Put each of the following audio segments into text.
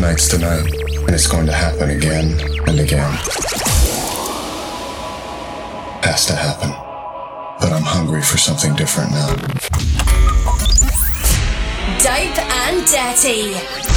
tonight's tonight, and it's going to happen again and again. Has to happen. But I'm hungry for something different now. Dope and Dirty.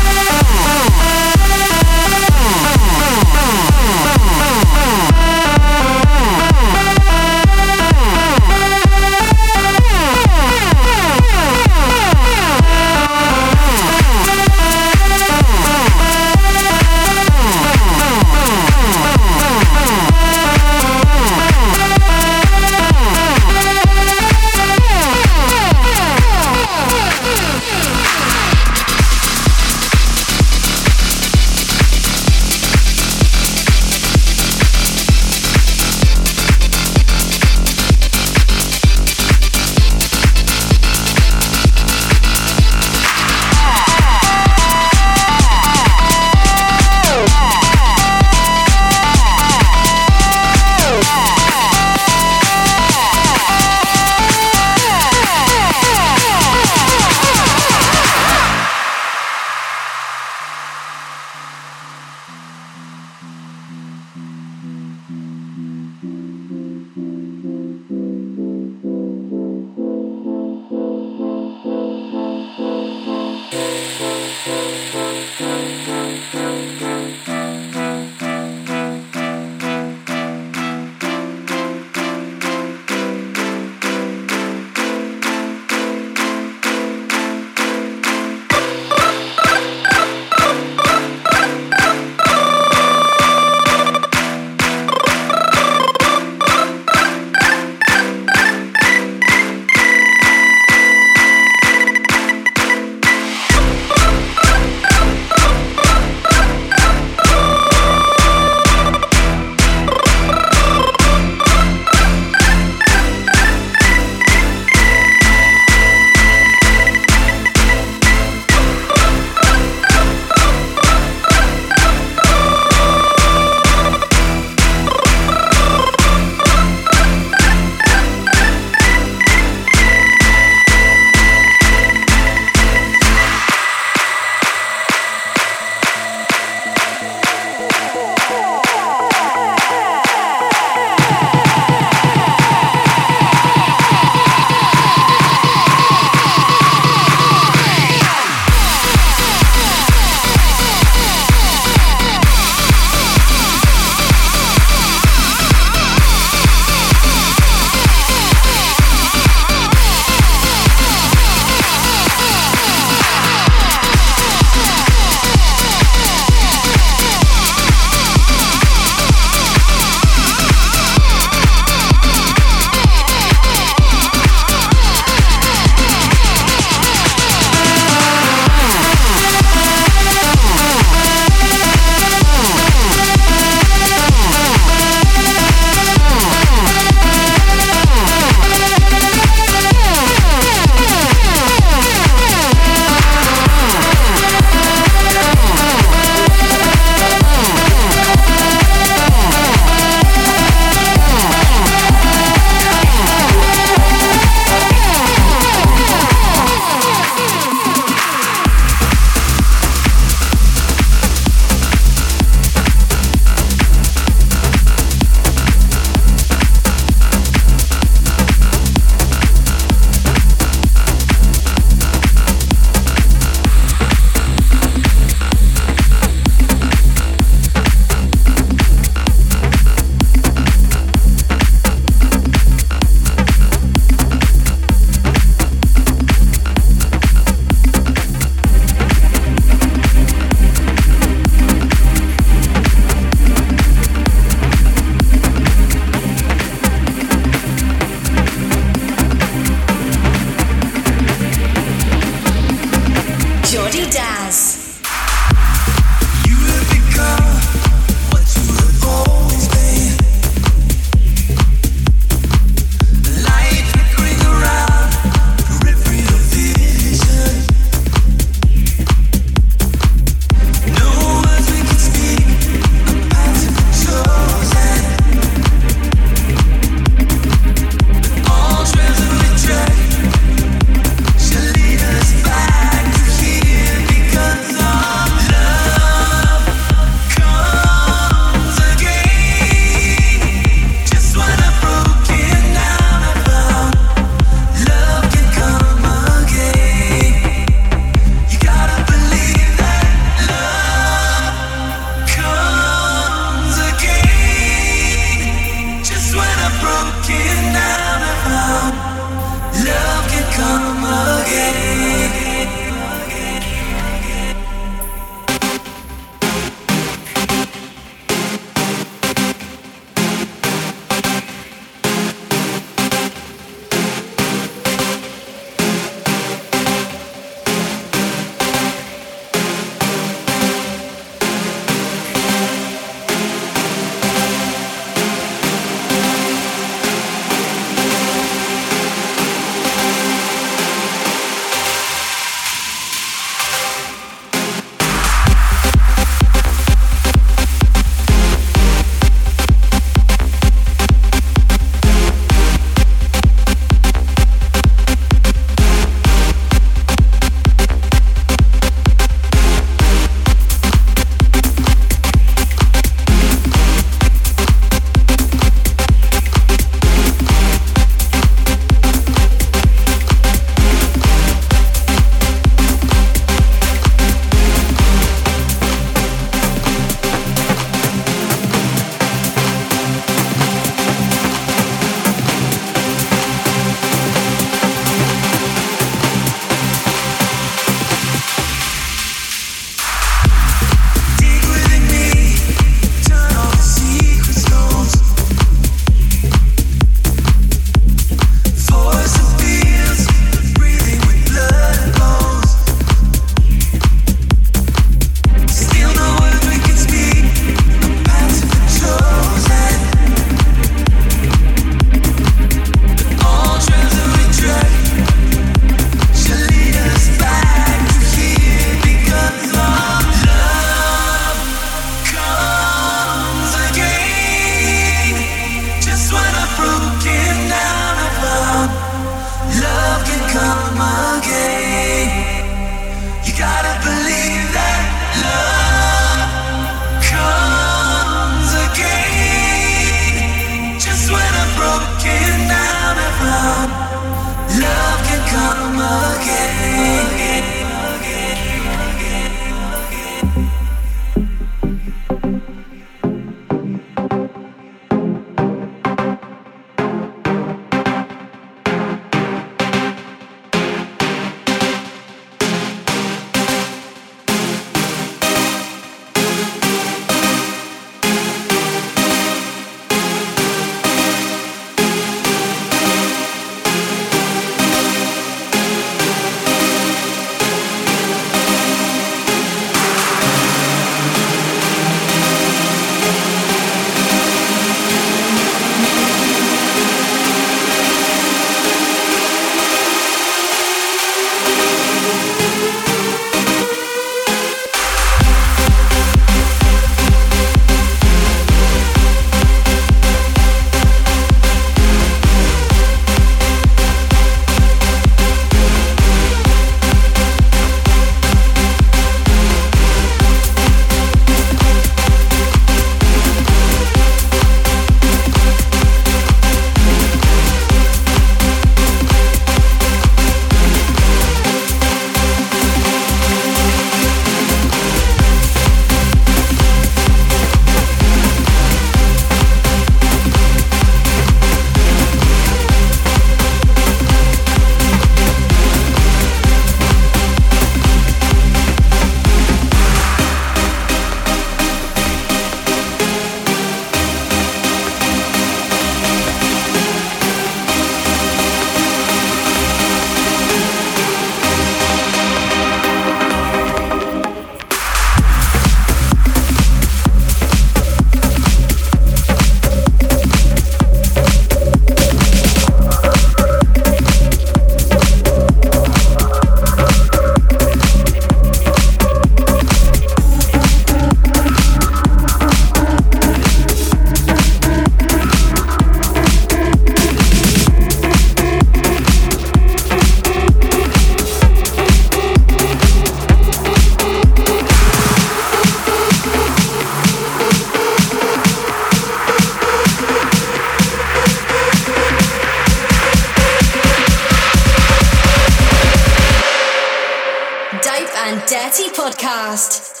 and Dirty Podcast.